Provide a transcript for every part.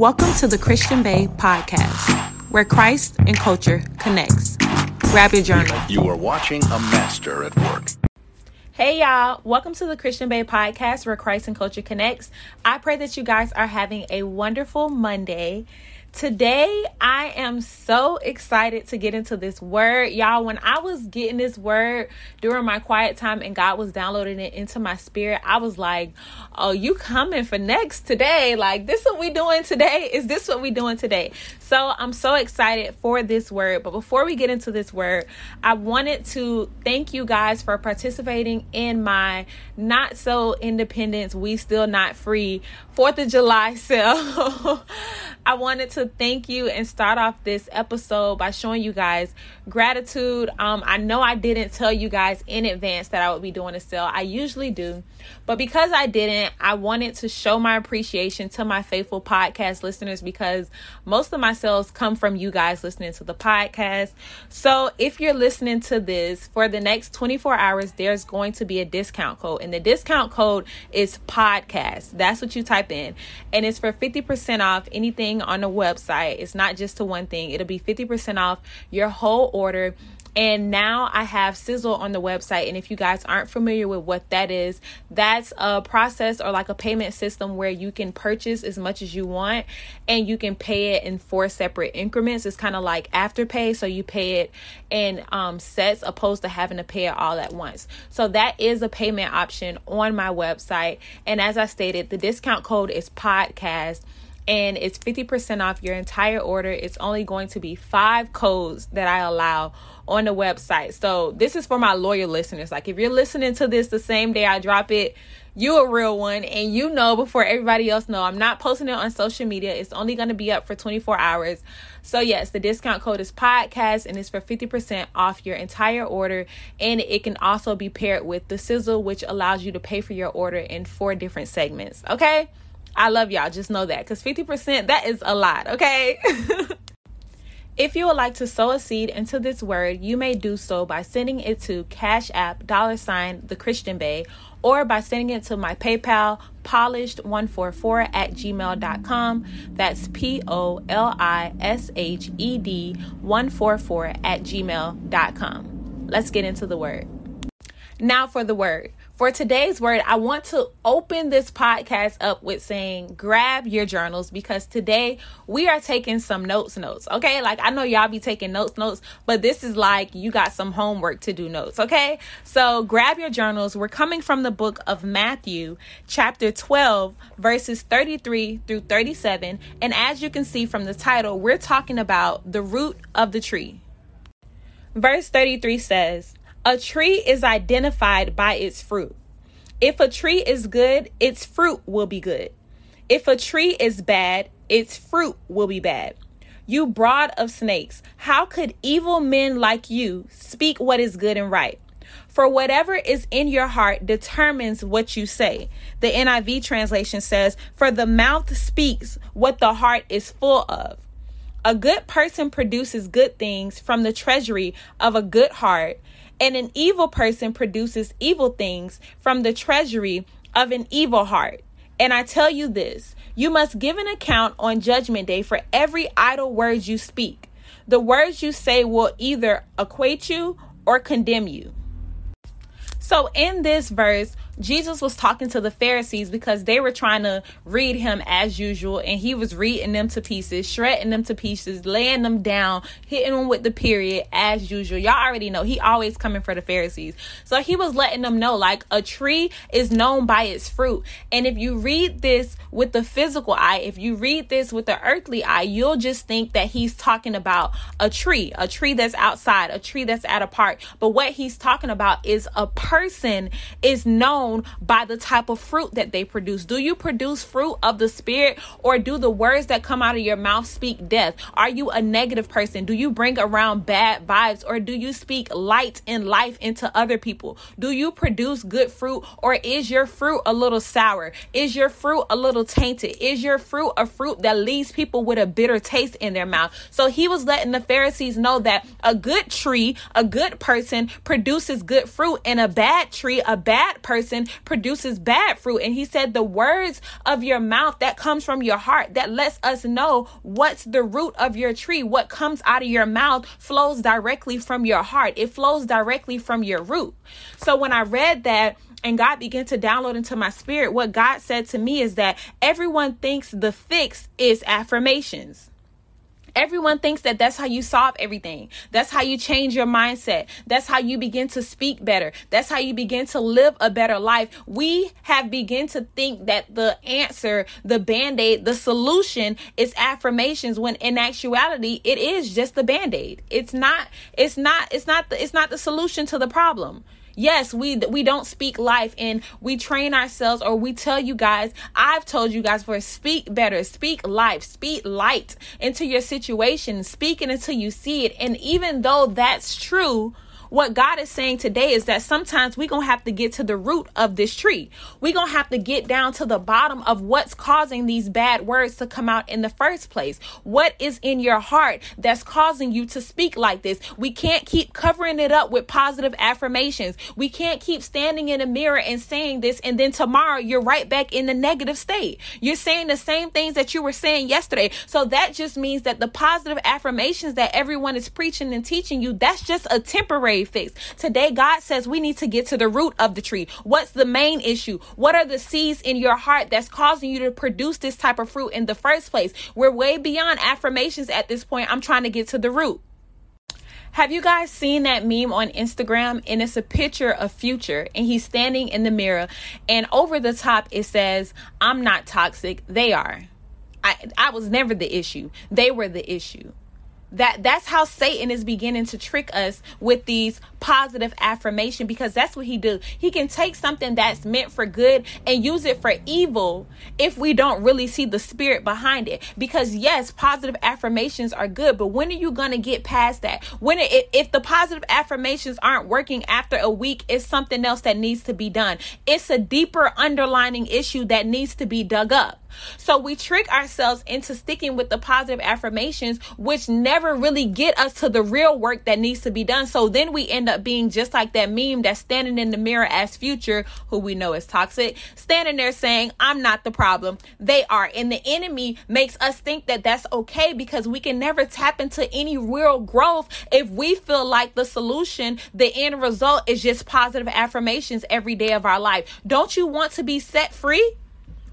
Welcome to the Christian Bae podcast, where Christ and culture connects. Grab your journal. You are watching a master at work. Hey y'all, welcome to the Christian Bae podcast where Christ and culture connects. I pray that you guys are having a wonderful Monday. Today, I am so excited to get into this word. Y'all, when I was getting this word during my quiet time and God was downloading it into my spirit, I was like, Oh, you coming for next today? Like, this what we doing today? Is this what we doing today? So I'm so excited for this word. But before we get into this word, I wanted to thank you guys for participating in my not so independence, we still not free Fourth of July sale. I wanted to thank you and start off this episode by showing you guys gratitude. Um, I know I didn't tell you guys in advance that I would be doing a sale. I usually do, but because I didn't, I wanted to show my appreciation to my faithful podcast listeners because most of my sales come from you guys listening to the podcast. So if you're listening to this for the next 24 hours, there's going to be a discount code, and the discount code is podcast. That's what you type in, and it's for 50% off anything on the website. It's not just to one thing, it'll be 50% off your whole order and now I have Sezzle on the website. And if you guys aren't familiar with what that is, that's a process or like a payment system where you can purchase as much as you want and you can pay it in four separate increments. It's kind of like afterpay. So you pay it in um, sets opposed to having to pay it all at once. So that is a payment option on my website. And as I stated, the discount code is podcast and it's 50% off your entire order. It's only going to be five codes that I allow on the website. So this is for my loyal listeners. Like if you're listening to this the same day I drop it, you a real one and you know before everybody else know. I'm not posting it on social media. It's only going to be up for 24 hours. So yes, the discount code is podcast and it's for 50% off your entire order and it can also be paired with the Sezzle which allows you to pay for your order in four different segments. Okay? I love y'all. Just know that cuz 50% that is a lot, okay? If you would like to sow a seed into this word, you may do so by sending it to Cash App dollar sign the Christian Bae or by sending it to my PayPal polished144 at gmail.com. That's P O L I S H E D 144 at gmail.com. Let's get into the word. Now for the word. For today's word, I want to open this podcast up with saying grab your journals because today we are taking some notes notes. Okay? Like I know y'all be taking notes notes, but this is like you got some homework to do notes, okay? So grab your journals. We're coming from the book of Matthew, chapter 12, verses 33 through 37, and as you can see from the title, we're talking about the root of the tree. Verse 33 says, a tree is identified by its fruit. If a tree is good, its fruit will be good. If a tree is bad, its fruit will be bad. You brood of snakes, how could evil men like you speak what is good and right? For whatever is in your heart determines what you say. The NIV translation says, For the mouth speaks what the heart is full of. A good person produces good things from the treasury of a good heart, and an evil person produces evil things from the treasury of an evil heart. And I tell you this you must give an account on Judgment Day for every idle word you speak. The words you say will either equate you or condemn you. So, in this verse, Jesus was talking to the Pharisees because they were trying to read him as usual, and he was reading them to pieces, shredding them to pieces, laying them down, hitting them with the period as usual. Y'all already know he always coming for the Pharisees. So he was letting them know like a tree is known by its fruit. And if you read this with the physical eye, if you read this with the earthly eye, you'll just think that he's talking about a tree, a tree that's outside, a tree that's at a park. But what he's talking about is a person is known by the type of fruit that they produce. Do you produce fruit of the spirit or do the words that come out of your mouth speak death? Are you a negative person? Do you bring around bad vibes or do you speak light and life into other people? Do you produce good fruit or is your fruit a little sour? Is your fruit a little tainted? Is your fruit a fruit that leaves people with a bitter taste in their mouth? So he was letting the Pharisees know that a good tree, a good person produces good fruit and a bad tree, a bad person affirmation produces bad fruit. And he said, the words of your mouth that comes from your heart that lets us know what's the root of your tree. What comes out of your mouth flows directly from your heart, it flows directly from your root. So when I read that, and God began to download into my spirit, what God said to me is that everyone thinks the fix is affirmations. Everyone thinks that that's how you solve everything. That's how you change your mindset. That's how you begin to speak better. That's how you begin to live a better life. We have begun to think that the answer, the band aid, the solution is affirmations when in actuality it is just the band aid. It's not, it's not, it's not, the, it's not the solution to the problem. Yes, we we don't speak life and we train ourselves or we tell you guys, I've told you guys for speak better, speak life, speak light into your situation, speak it until you see it. And even though that's true, what God is saying today is that sometimes we're going to have to get to the root of this tree. We're going to have to get down to the bottom of what's causing these bad words to come out in the first place. What is in your heart that's causing you to speak like this? We can't keep covering it up with positive affirmations. We can't keep standing in a mirror and saying this, and then tomorrow you're right back in the negative state. You're saying the same things that you were saying yesterday. So that just means that the positive affirmations that everyone is preaching and teaching you, that's just a temporary fix. Today, God says we need to get to the root of the tree. What's the main issue? What are the seeds in your heart that's causing you to produce this type of fruit in the first place? We're way beyond affirmations at this point. I'm trying to get to the root. Have you guys seen that meme on Instagram? And it's a picture of Future, and he's standing in the mirror, and over the top it says, I'm not toxic, they are. I, I was never the issue, they were the issue that that's how satan is beginning to trick us with these positive affirmation because that's what he do. He can take something that's meant for good and use it for evil if we don't really see the spirit behind it. Because yes positive affirmations are good but when are you going to get past that? When it, if the positive affirmations aren't working after a week it's something else that needs to be done. It's a deeper underlining issue that needs to be dug up so we trick ourselves into sticking with the positive affirmations, which never really get us to the real work that needs to be done. So then we end up being just like that meme that's standing in the mirror as future, who we know is toxic, standing there saying, I'm not the problem. They are. And the enemy makes us think that that's okay because we can never tap into any real growth if we feel like the solution, the end result is just positive affirmations every day of our life. Don't you want to be set free?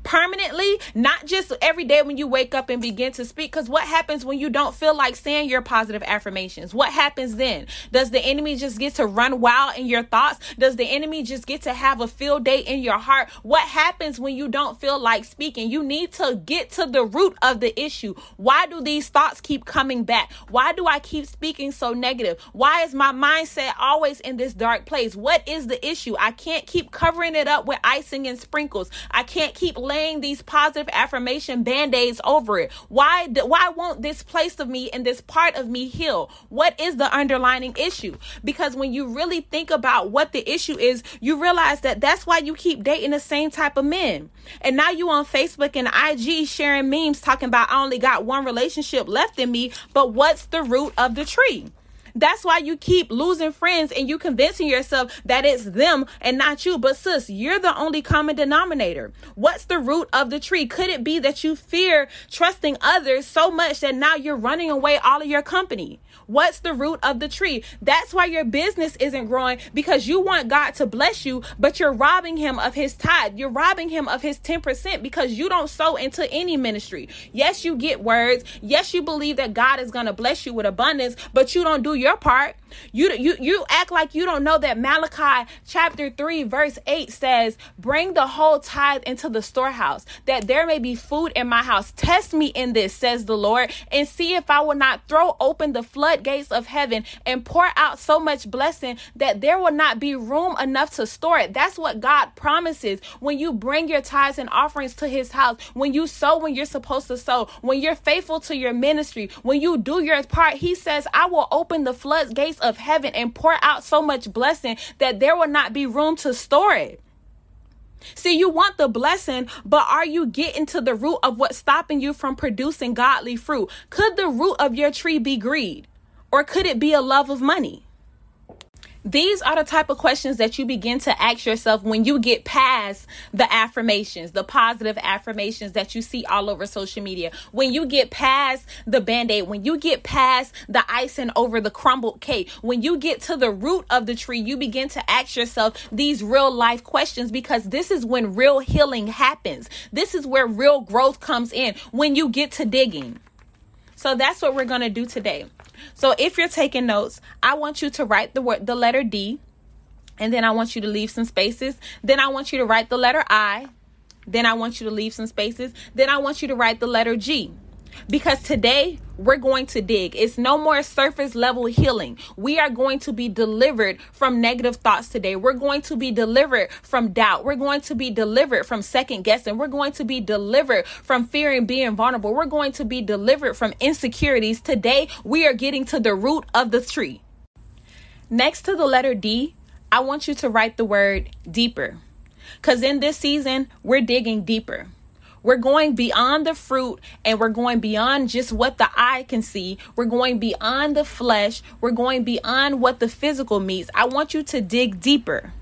Permanently, not just every day when you wake up and begin to speak. Because what happens when you don't feel like saying your positive affirmations? What happens then? Does the enemy just get to run wild in your thoughts? Does the enemy just get to have a field day in your heart? What happens when you don't feel like speaking? You need to get to the root of the issue. Why do these thoughts keep coming back? Why do I keep speaking so negative? Why is my mindset always in this dark place? What is the issue? I can't keep covering it up with icing and sprinkles. I can't keep laying laying these positive affirmation band-aids over it? Why why won't this place of me and this part of me heal? What is the underlining issue? Because when you really think about what the issue is, you realize that that's why you keep dating the same type of men. And now you on Facebook and IG sharing memes talking about I only got one relationship left in me, but what's the root of the tree? That's why you keep losing friends and you convincing yourself that it's them and not you. But sis, you're the only common denominator. What's the root of the tree? Could it be that you fear trusting others so much that now you're running away all of your company? What's the root of the tree? That's why your business isn't growing because you want God to bless you, but you're robbing him of his tithe. You're robbing him of his 10% because you don't sow into any ministry. Yes, you get words. Yes, you believe that God is going to bless you with abundance, but you don't do your part. You you you act like you don't know that Malachi chapter 3 verse 8 says, "Bring the whole tithe into the storehouse, that there may be food in my house. Test me in this," says the Lord, "and see if I will not throw open the floodgates of heaven and pour out so much blessing that there will not be room enough to store it." That's what God promises when you bring your tithes and offerings to his house, when you sow when you're supposed to sow, when you're faithful to your ministry, when you do your part, he says, "I will open the floodgates gates of heaven and pour out so much blessing that there will not be room to store it. See, you want the blessing, but are you getting to the root of what's stopping you from producing godly fruit? Could the root of your tree be greed? Or could it be a love of money? These are the type of questions that you begin to ask yourself when you get past the affirmations, the positive affirmations that you see all over social media. When you get past the band aid, when you get past the icing over the crumbled cake, when you get to the root of the tree, you begin to ask yourself these real life questions because this is when real healing happens. This is where real growth comes in when you get to digging. So that's what we're going to do today. So if you're taking notes, I want you to write the word the letter D and then I want you to leave some spaces. Then I want you to write the letter I. Then I want you to leave some spaces. Then I want you to write the letter G because today we're going to dig. It's no more surface level healing. We are going to be delivered from negative thoughts today. We're going to be delivered from doubt. We're going to be delivered from second guessing. We're going to be delivered from fearing being vulnerable. We're going to be delivered from insecurities. Today, we are getting to the root of the tree. Next to the letter D, I want you to write the word deeper. Because in this season, we're digging deeper. We're going beyond the fruit and we're going beyond just what the eye can see. We're going beyond the flesh. We're going beyond what the physical meets. I want you to dig deeper.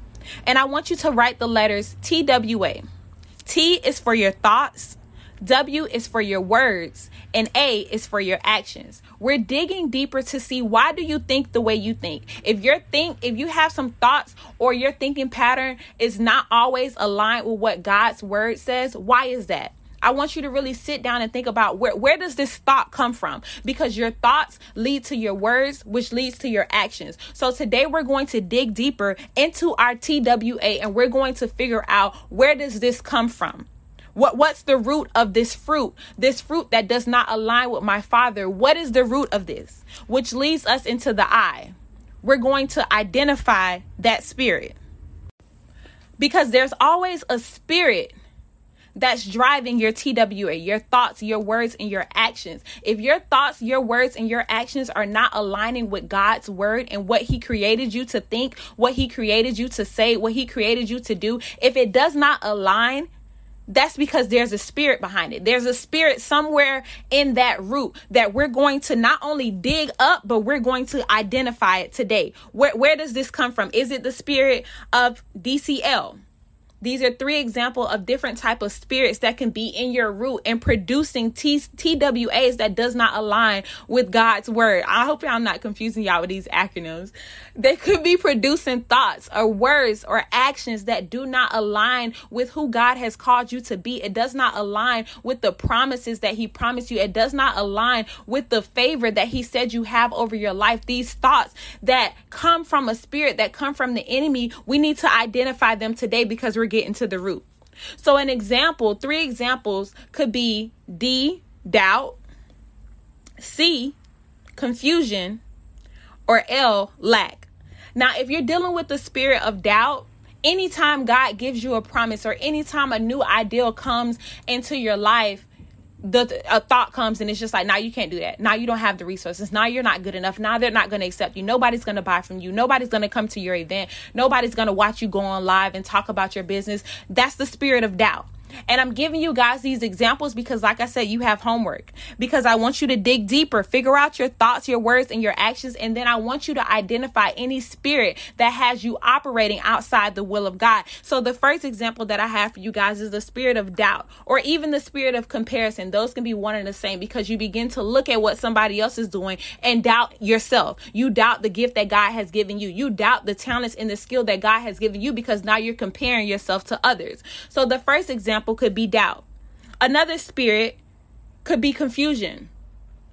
And I want you to write the letters TWA. T is for your thoughts. W is for your words and A is for your actions. We're digging deeper to see why do you think the way you think. If your think if you have some thoughts or your thinking pattern is not always aligned with what God's word says, why is that? I want you to really sit down and think about where where does this thought come from? Because your thoughts lead to your words, which leads to your actions. So today we're going to dig deeper into our TWA and we're going to figure out where does this come from? What what's the root of this fruit? This fruit that does not align with my father. What is the root of this? Which leads us into the I. We're going to identify that spirit. Because there's always a spirit that's driving your TWA, your thoughts, your words, and your actions. If your thoughts, your words, and your actions are not aligning with God's word and what He created you to think, what He created you to say, what He created you to do, if it does not align, that's because there's a spirit behind it. There's a spirit somewhere in that root that we're going to not only dig up, but we're going to identify it today. Where, where does this come from? Is it the spirit of DCL? These are three examples of different type of spirits that can be in your root and producing T- TWAs that does not align with God's word. I hope I'm not confusing y'all with these acronyms. They could be producing thoughts or words or actions that do not align with who God has called you to be. It does not align with the promises that he promised you. It does not align with the favor that he said you have over your life. These thoughts that come from a spirit that come from the enemy, we need to identify them today because we're getting to the root. So, an example, three examples could be D, doubt, C, confusion, or L, lack. Now, if you're dealing with the spirit of doubt, anytime God gives you a promise or anytime a new ideal comes into your life, the a thought comes and it's just like now you can't do that. Now you don't have the resources. Now you're not good enough. Now they're not going to accept you. Nobody's going to buy from you. Nobody's going to come to your event. Nobody's going to watch you go on live and talk about your business. That's the spirit of doubt and I'm giving you guys these examples because, like I said, you have homework. Because I want you to dig deeper, figure out your thoughts, your words, and your actions. And then I want you to identify any spirit that has you operating outside the will of God. So, the first example that I have for you guys is the spirit of doubt or even the spirit of comparison. Those can be one and the same because you begin to look at what somebody else is doing and doubt yourself. You doubt the gift that God has given you. You doubt the talents and the skill that God has given you because now you're comparing yourself to others. So, the first example example could be doubt. Another spirit could be confusion.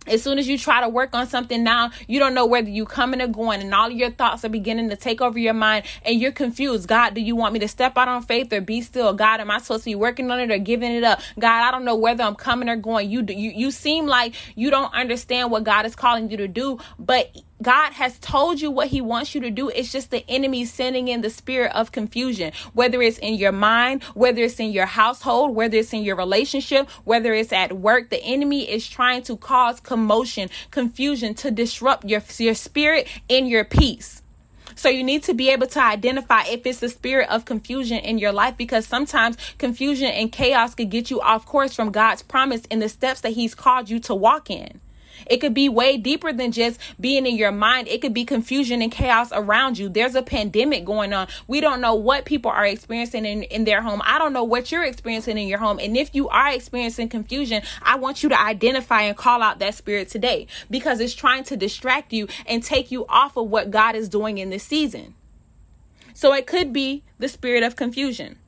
As soon as you try to work on something now, you don't know whether you coming or going, and all your thoughts are beginning to take over your mind, and you're confused. God, do you want me to step out on faith or be still? God, am I supposed to be working on it or giving it up? God, I don't know whether I'm coming or going. You you you seem like you don't understand what God is calling you to do, but God has told you what He wants you to do. It's just the enemy sending in the spirit of confusion, whether it's in your mind, whether it's in your household, whether it's in your relationship, whether it's at work. The enemy is trying to cause commotion, confusion to disrupt your, your spirit and your peace. So you need to be able to identify if it's the spirit of confusion in your life because sometimes confusion and chaos could get you off course from God's promise and the steps that He's called you to walk in. It could be way deeper than just being in your mind. It could be confusion and chaos around you. There's a pandemic going on. We don't know what people are experiencing in, in their home. I don't know what you're experiencing in your home. And if you are experiencing confusion, I want you to identify and call out that spirit today because it's trying to distract you and take you off of what God is doing in this season. So it could be the spirit of confusion.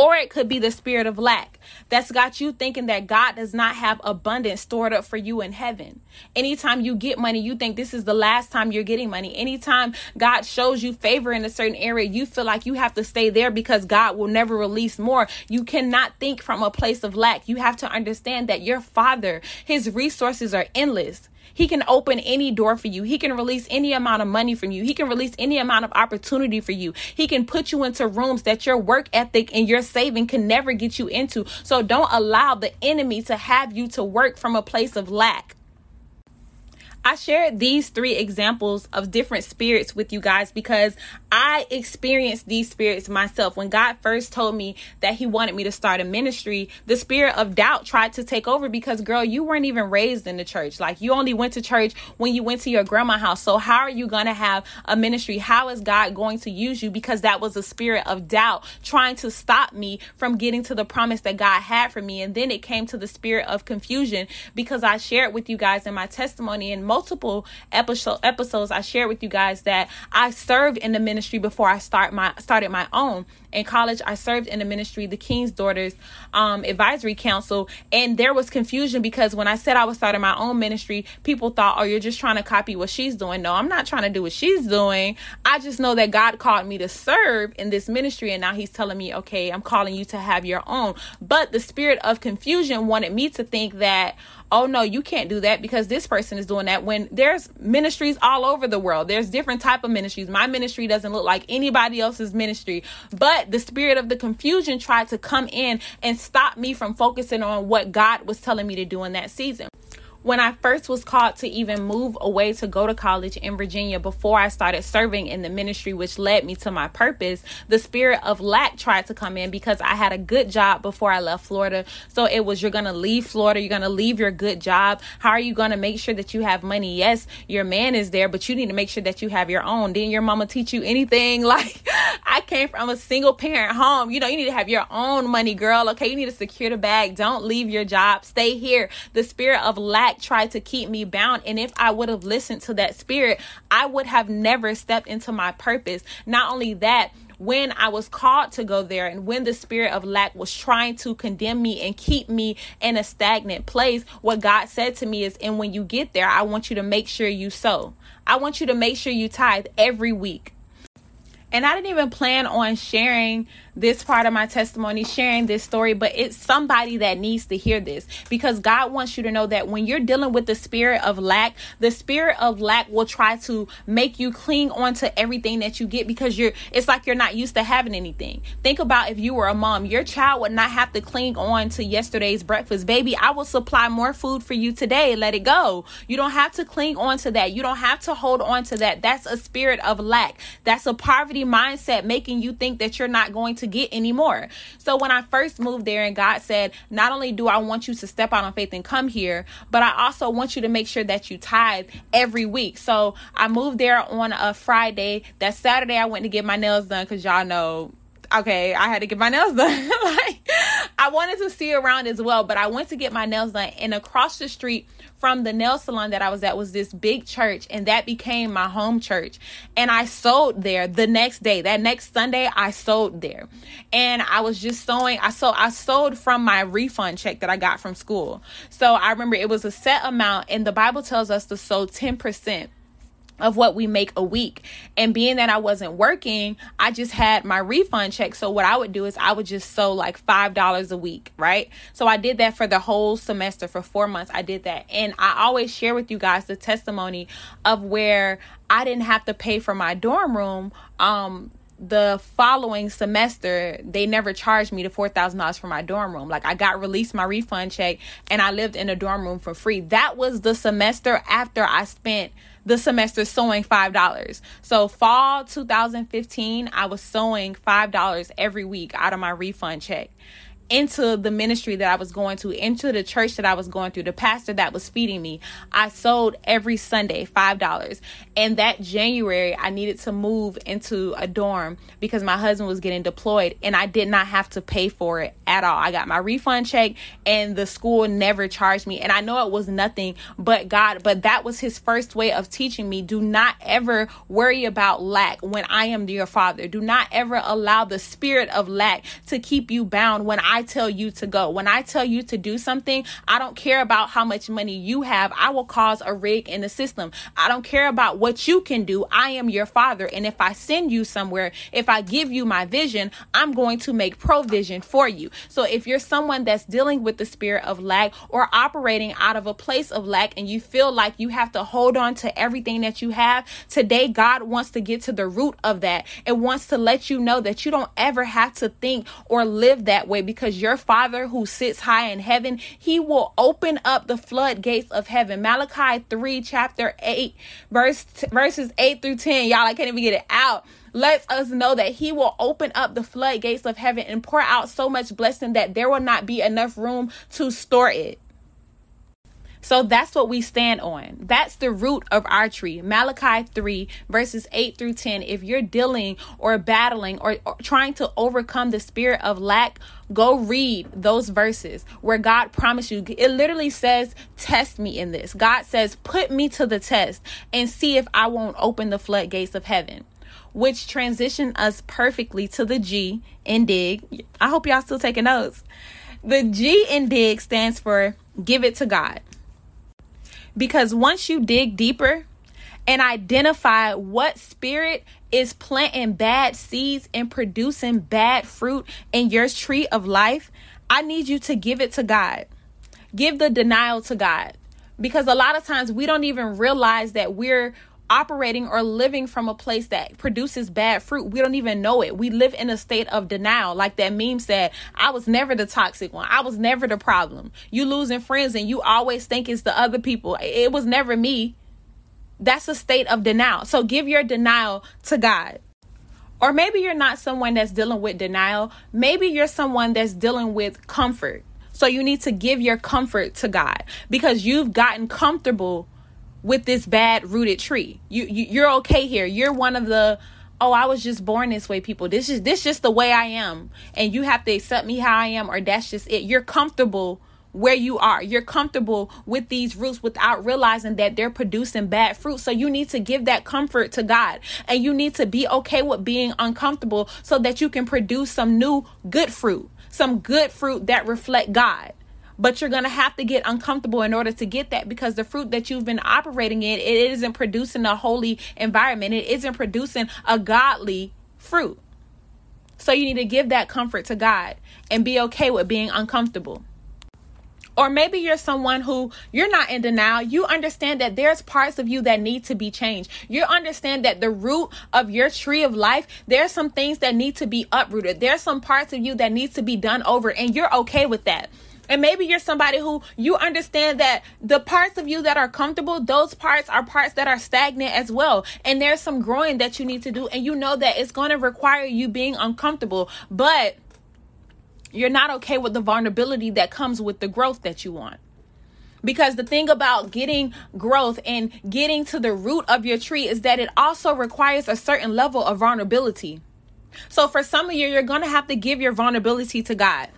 Or it could be the spirit of lack that's got you thinking that God does not have abundance stored up for you in heaven. Anytime you get money, you think this is the last time you're getting money. Anytime God shows you favor in a certain area, you feel like you have to stay there because God will never release more. You cannot think from a place of lack. You have to understand that your Father, His resources are endless. He can open any door for you. He can release any amount of money from you. He can release any amount of opportunity for you. He can put you into rooms that your work ethic and your saving can never get you into. So don't allow the enemy to have you to work from a place of lack. I shared these three examples of different spirits with you guys because I experienced these spirits myself. When God first told me that He wanted me to start a ministry, the spirit of doubt tried to take over because, girl, you weren't even raised in the church. Like, you only went to church when you went to your grandma's house. So, how are you going to have a ministry? How is God going to use you? Because that was a spirit of doubt trying to stop me from getting to the promise that God had for me. And then it came to the spirit of confusion because I shared with you guys in my testimony and multiple episode, episodes, I shared with you guys that I served in the ministry before I start my started my own. In college i served in the ministry the king's daughters um, advisory council and there was confusion because when i said i was starting my own ministry people thought oh you're just trying to copy what she's doing. No i'm not trying to do what she's doing. I just know that god called me to serve in this ministry and now he's telling me okay i'm calling you to have your own. But the spirit of confusion wanted me to think that oh no you can't do that because this person is doing that when there's ministries all over the world. There's different type of ministries. My ministry doesn't look like anybody else's ministry. But the spirit of the confusion tried to come in and stop me from focusing on what God was telling me to do in that season when I first was called to even move away to go to college in Virginia before I started serving in the ministry, which led me to my purpose, the spirit of lack tried to come in because I had a good job before I left Florida. So it was, you're going to leave Florida, you're going to leave your good job. How are you going to make sure that you have money? Yes, your man is there, but you need to make sure that you have your own. Didn't your mama teach you anything? Like, I came from a single parent home. You know, you need to have your own money, girl. Okay, you need to secure the bag. Don't leave your job. Stay here. The spirit of lack tried to keep me bound. And if I would have listened to that spirit, I would have never stepped into my purpose. Not only that, when I was called to go there and when the spirit of lack was trying to condemn me and keep me in a stagnant place, what God said to me is, and when you get there, I want you to make sure you sow. I want you to make sure you tithe every week. And I didn't even plan on sharing this part of my testimony, sharing this story, but it's somebody that needs to hear this because God wants you to know that when you're dealing with the spirit of lack, the spirit of lack will try to make you cling on to everything that you get because you're it's like you're not used to having anything. Think about if you were a mom, your child would not have to cling on to yesterday's breakfast. Baby, I will supply more food for you today. Let it go. You don't have to cling on to that. You don't have to hold on to that. That's a spirit of lack. That's a poverty mindset making you think that you're not going to get anymore. So when I first moved there and God said, not only do I want you to step out on faith and come here, but I also want you to make sure that you tithe every week. So I moved there on a Friday. That Saturday I went to get my nails done because y'all know okay, I had to get my nails done. like I wanted to see around as well, but I went to get my nails done and across the street from the nail salon that I was at was this big church and that became my home church. And I sold there the next day. That next Sunday I sold there. And I was just sowing. I sold I sold from my refund check that I got from school. So I remember it was a set amount and the Bible tells us to sow 10% of what we make a week. And being that I wasn't working, I just had my refund check. So what I would do is I would just sow like $5 a week, right? So I did that for the whole semester for 4 months. I did that. And I always share with you guys the testimony of where I didn't have to pay for my dorm room um the following semester they never charged me the four thousand dollars for my dorm room like i got released my refund check and i lived in a dorm room for free that was the semester after i spent the semester sowing $5. So, fall 2015, I was sowing $5 every week out of my refund check. Into the ministry that I was going to, into the church that I was going through, the pastor that was feeding me. I sold every Sunday $5. And that January, I needed to move into a dorm because my husband was getting deployed and I did not have to pay for it at all. I got my refund check and the school never charged me. And I know it was nothing but God, but that was his first way of teaching me do not ever worry about lack when I am your father. Do not ever allow the spirit of lack to keep you bound when I tell you to go. When I tell you to do something, I don't care about how much money you have. I will cause a rig in the system. I don't care about what you can do. I am your father. And if I send you somewhere, if I give you my vision, I'm going to make provision for you. So if you're someone that's dealing with the spirit of lack or operating out of a place of lack and you feel like you have to hold on to everything that you have, today God wants to get to the root of that and wants to let you know that you don't ever have to think or live that way because your Father who sits high in heaven, he will open up the floodgates of heaven. Malachi 3 chapter 8 verse verses 8 through 10. Y'all I can't even get it out lets us know that he will open up the floodgates of heaven and pour out so much blessing that there will not be enough room to store it. So that's what we stand on. That's the root of our tree. Malachi 3, verses 8 through 10. If you're dealing or battling or, or, trying to overcome the spirit of lack, go read those verses where God promised you. It literally says, Test me in this. God says, Put me to the test and see if I won't open the floodgates of heaven which transition us perfectly to the G in dig. I hope y'all still taking notes. The G in dig stands for give it to God. Because once you dig deeper and identify what spirit is planting bad seeds and producing bad fruit in your tree of life, I need you to give it to God. Give the denial to God. Because a lot of times we don't even realize that we're operating or living from a place that produces bad fruit. We don't even know it. We live in a state of denial. Like that meme said, I was never the toxic one. I was never the problem. You losing friends and you always think it's the other people. It was never me. That's a state of denial. So give your denial to God. Or maybe you're not someone that's dealing with denial. Maybe you're someone that's dealing with comfort. So you need to give your comfort to God because you've gotten comfortable with this bad rooted tree. You, you you're okay here. You're one of the oh I was just born this way people. This is this just the way I am and you have to accept me how I am or that's just it. You're comfortable where you are. You're comfortable with these roots without realizing that they're producing bad fruit. So you need to give that comfort to God and you need to be okay with being uncomfortable so that you can produce some new good fruit, some good fruit that reflect God but you're going to have to get uncomfortable in order to get that because the fruit that you've been operating in it isn't producing a holy environment it isn't producing a godly fruit so you need to give that comfort to god and be okay with being uncomfortable or maybe you're someone who you're not in denial. You understand that there's parts of you that need to be changed. You understand that the root of your tree of life, there's some things that need to be uprooted. There's some parts of you that needs to be done over and you're okay with that. And maybe you're somebody who you understand that the parts of you that are comfortable, those parts are parts that are stagnant as well. And there's some growing that you need to do. And you know that it's going to require you being uncomfortable. But you're not okay with the vulnerability that comes with the growth that you want. Because the thing about getting growth and getting to the root of your tree is that it also requires a certain level of vulnerability. So for some of you, you're going to have to give your vulnerability to God.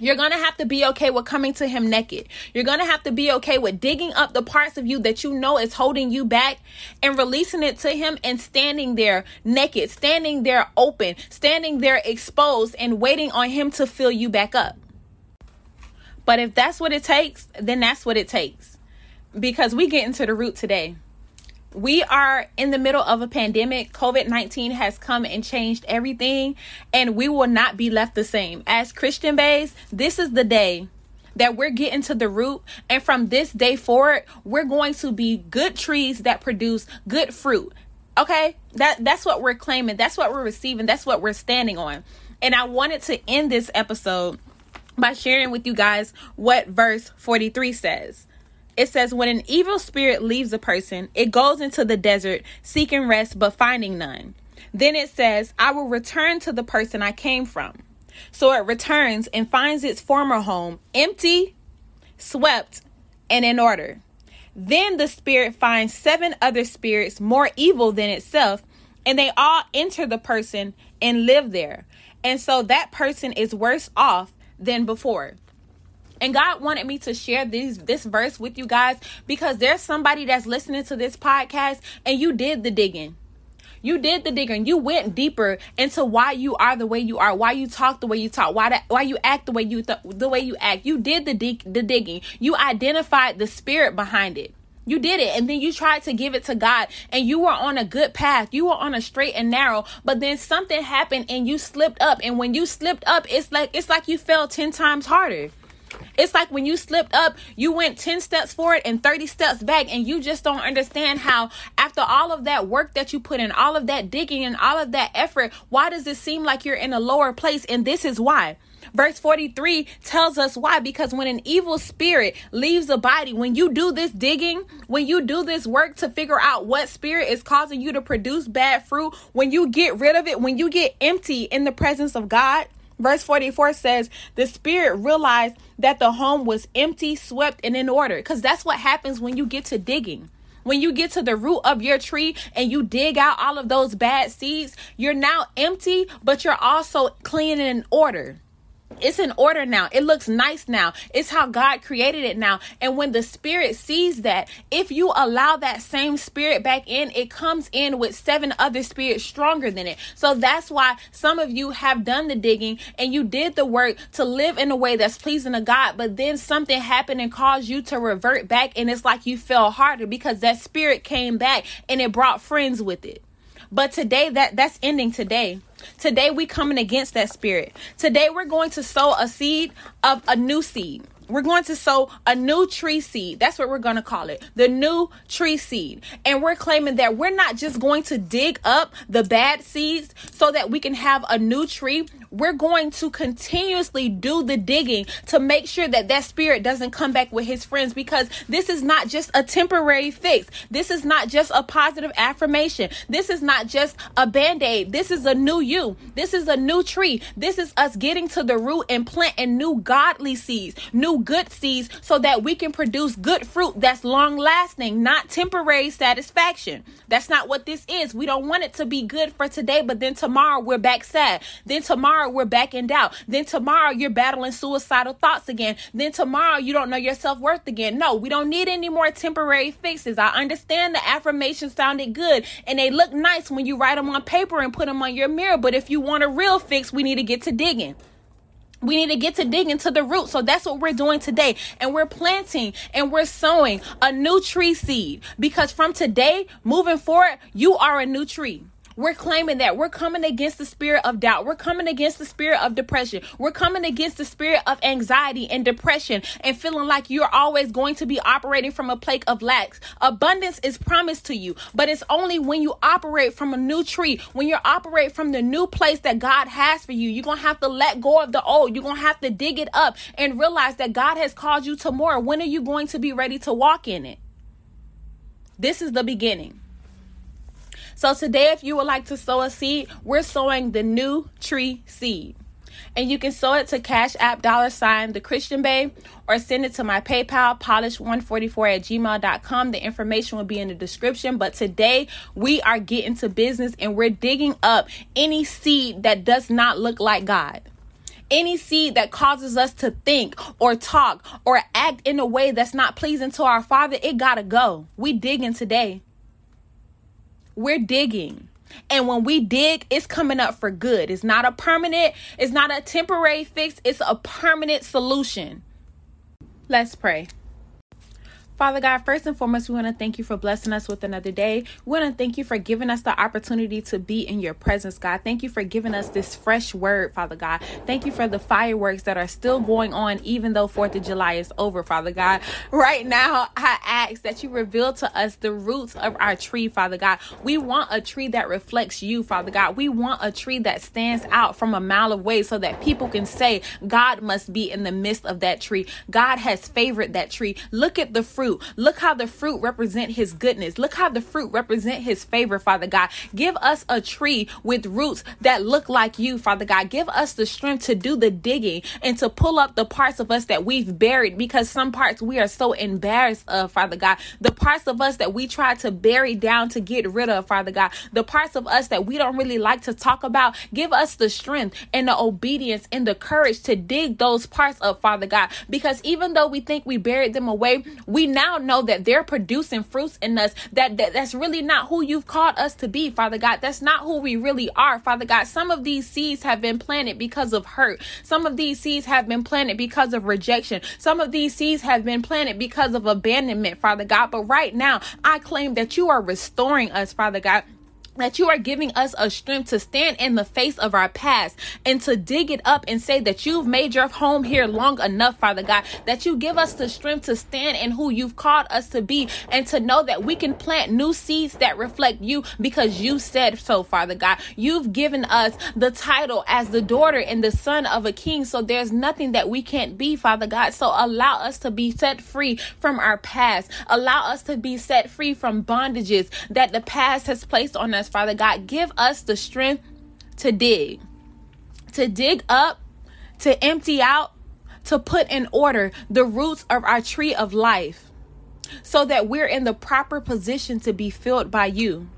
You're going to have to be okay with coming to him naked. You're going to have to be okay with digging up the parts of you that you know is holding you back and releasing it to him and standing there naked, standing there open, standing there exposed and waiting on him to fill you back up. But if that's what it takes, then that's what it takes. Because we get into the root today we are in the middle of a pandemic. COVID 19 has come and changed everything, and we will not be left the same. As Christian Baes, this is the day that we're getting to the root, and from this day forward, we're going to be good trees that produce good fruit. Okay? That that's what we're claiming, that's what we're receiving, that's what we're standing on. And I wanted to end this episode by sharing with you guys what verse 43 says it says when an evil spirit leaves a person, it goes into the desert seeking rest but finding none. Then it says, I will return to the person I came from. So it returns and finds its former home empty, swept, and in order. Then the spirit finds seven other spirits more evil than itself, and they all enter the person and live there. And so that person is worse off than before. And God wanted me to share this this verse with you guys because there's somebody that's listening to this podcast and you did the digging. You did the digging. You went deeper into why you are the way you are, why you talk the way you talk, why that, why you act the way you th- the way you act. You did the dig- the digging. You identified the spirit behind it. You did it and then you tried to give it to God and you were on a good path. You were on a straight and narrow, but then something happened and you slipped up and when you slipped up it's like it's like you fell 10 times harder. It's like when you slipped up, you went 10 steps forward and 30 steps back, and you just don't understand how, after all of that work that you put in, all of that digging and all of that effort, why does it seem like you're in a lower place? And this is why. Verse 43 tells us why. Because when an evil spirit leaves a body, when you do this digging, when you do this work to figure out what spirit is causing you to produce bad fruit, when you get rid of it, when you get empty in the presence of God, Verse 44 says, The spirit realized that the home was empty, swept, and in order. Because that's what happens when you get to digging. When you get to the root of your tree and you dig out all of those bad seeds, you're now empty, but you're also clean and in order. It's in order now. It looks nice now. It's how God created it now. And when the spirit sees that, if you allow that same spirit back in, it comes in with seven other spirits stronger than it. So that's why some of you have done the digging and you did the work to live in a way that's pleasing to God, but then something happened and caused you to revert back and it's like you fell harder because that spirit came back and it brought friends with it. But today that that's ending today. Today we coming against that spirit. Today we're going to sow a seed of a new seed. We're going to sow a new tree seed. That's what we're going to call it. The new tree seed. And we're claiming that we're not just going to dig up the bad seeds so that we can have a new tree we're going to continuously do the digging to make sure that that spirit doesn't come back with his friends because this is not just a temporary fix. This is not just a positive affirmation. This is not just a band aid. This is a new you. This is a new tree. This is us getting to the root and planting new godly seeds, new good seeds, so that we can produce good fruit that's long lasting, not temporary satisfaction. That's not what this is. We don't want it to be good for today, but then tomorrow we're back sad. Then tomorrow we're back in doubt. Then tomorrow you're battling suicidal thoughts again. Then tomorrow you don't know your self worth again. No, we don't need any more temporary fixes. I understand the affirmations sounded good and they look nice when you write them on paper and put them on your mirror. But if you want a real fix, we need to get to digging. We need to get to digging to the root. So that's what we're doing today. And we're planting and we're sowing a new tree seed because from today moving forward, you are a new tree. We're claiming that. We're coming against the spirit of doubt. We're coming against the spirit of depression. We're coming against the spirit of anxiety and depression and feeling like you're always going to be operating from a place of lack. Abundance is promised to you, but it's only when you operate from a new tree, when you operate from the new place that God has for you. You're going to have to let go of the old. You're going to have to dig it up and realize that God has called you to more. When are you going to be ready to walk in it? This is the beginning. So today, if you would like to sow a seed, we're sowing the new tree seed. And you can sow it to Cash App dollar sign the Christian Bae or send it to my PayPal, polish144 at gmail.com. The information will be in the description. But today we are getting to business and we're digging up any seed that does not look like God any seed that causes us to think or talk or act in a way that's not pleasing to our Father, it gotta go. We digging today. We're digging. And when we dig, it's coming up for good. It's not a permanent, it's not a temporary fix, it's a permanent solution. Let's pray. Father God, first and foremost, we want to thank you for blessing us with another day. We want to thank you for giving us the opportunity to be in your presence, God. Thank you for giving us this fresh word, Father God. Thank you for the fireworks that are still going on, even though 4th of July is over, Father God. Right now, I ask that you reveal to us the roots of our tree, Father God. We want a tree that reflects you, Father God. We want a tree that stands out from a mile away so that people can say, God must be in the midst of that tree. God has favored that tree. Look at the fruit fruit. Look how the fruit represent his goodness. Look how the fruit represent his favor, Father God. Give us a tree with roots that look like you, Father God. Give us the strength to do the digging and to pull up the parts of us that we've buried because some parts we are so embarrassed of, Father God. The parts of us that we try to bury down to get rid of, Father God. The parts of us that we don't really like to talk about. Give us the strength and the obedience and the courage to dig those parts up, Father God. Because even though we think we buried them away, we now know that they're producing fruits in us that, that that's really not who you've called us to be, Father God. That's not who we really are, Father God. Some of these seeds have been planted because of hurt. Some of these seeds have been planted because of rejection. Some of these seeds have been planted because of abandonment, Father God. But right now, I claim that you are restoring us, Father God that you are giving us a strength to stand in the face of our past and to dig it up and say that you've made your home here long enough, Father God, that you give us the strength to stand in who you've called us to be and to know that we can plant new seeds that reflect you because you said so, Father God. You've given us the title as the daughter and the son of a king, so there's nothing that we can't be, Father God. So allow us to be set free from our past. Allow us to be set free from bondages that the past has placed on us Father God. Give us the strength to dig, to dig up, to empty out, to put in order the roots of our tree of life so that we're in the proper position to be filled by you.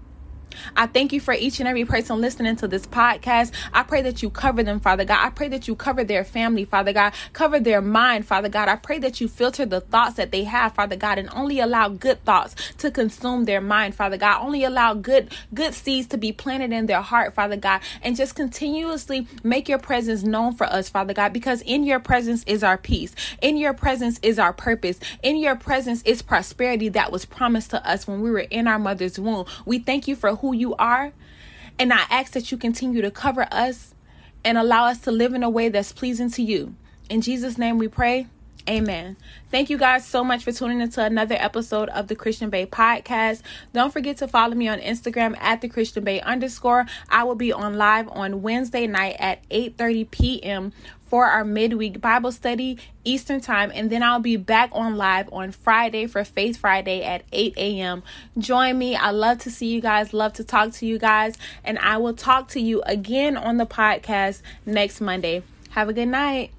I thank you for each and every person listening to this podcast. I pray that you cover them, Father God. I pray that you cover their family, Father God. Cover their mind, Father God. I pray that you filter the thoughts that they have, Father God, and only allow good thoughts to consume their mind, Father God. Only allow good good seeds to be planted in their heart, Father God, and just continuously make your presence known for us, Father God, because in your presence is our peace. In your presence is our purpose. In your presence is prosperity that was promised to us when we were in our mother's womb. We thank you for who you are. And I ask that you continue to cover us and allow us to live in a way that's pleasing to you. In Jesus' name we pray. Amen. Thank you guys so much for tuning into another episode of the Christian Bae podcast. Don't forget to follow me on Instagram at the Christian Bae underscore. I will be on live on Wednesday night at 8:30 p.m. for our midweek Bible study Eastern time, and then I'll be back on live on Friday for Faith Friday at 8 a.m. Join me. I love to see you guys, love to talk to you guys, and I will talk to you again on the podcast next Monday. Have a good night.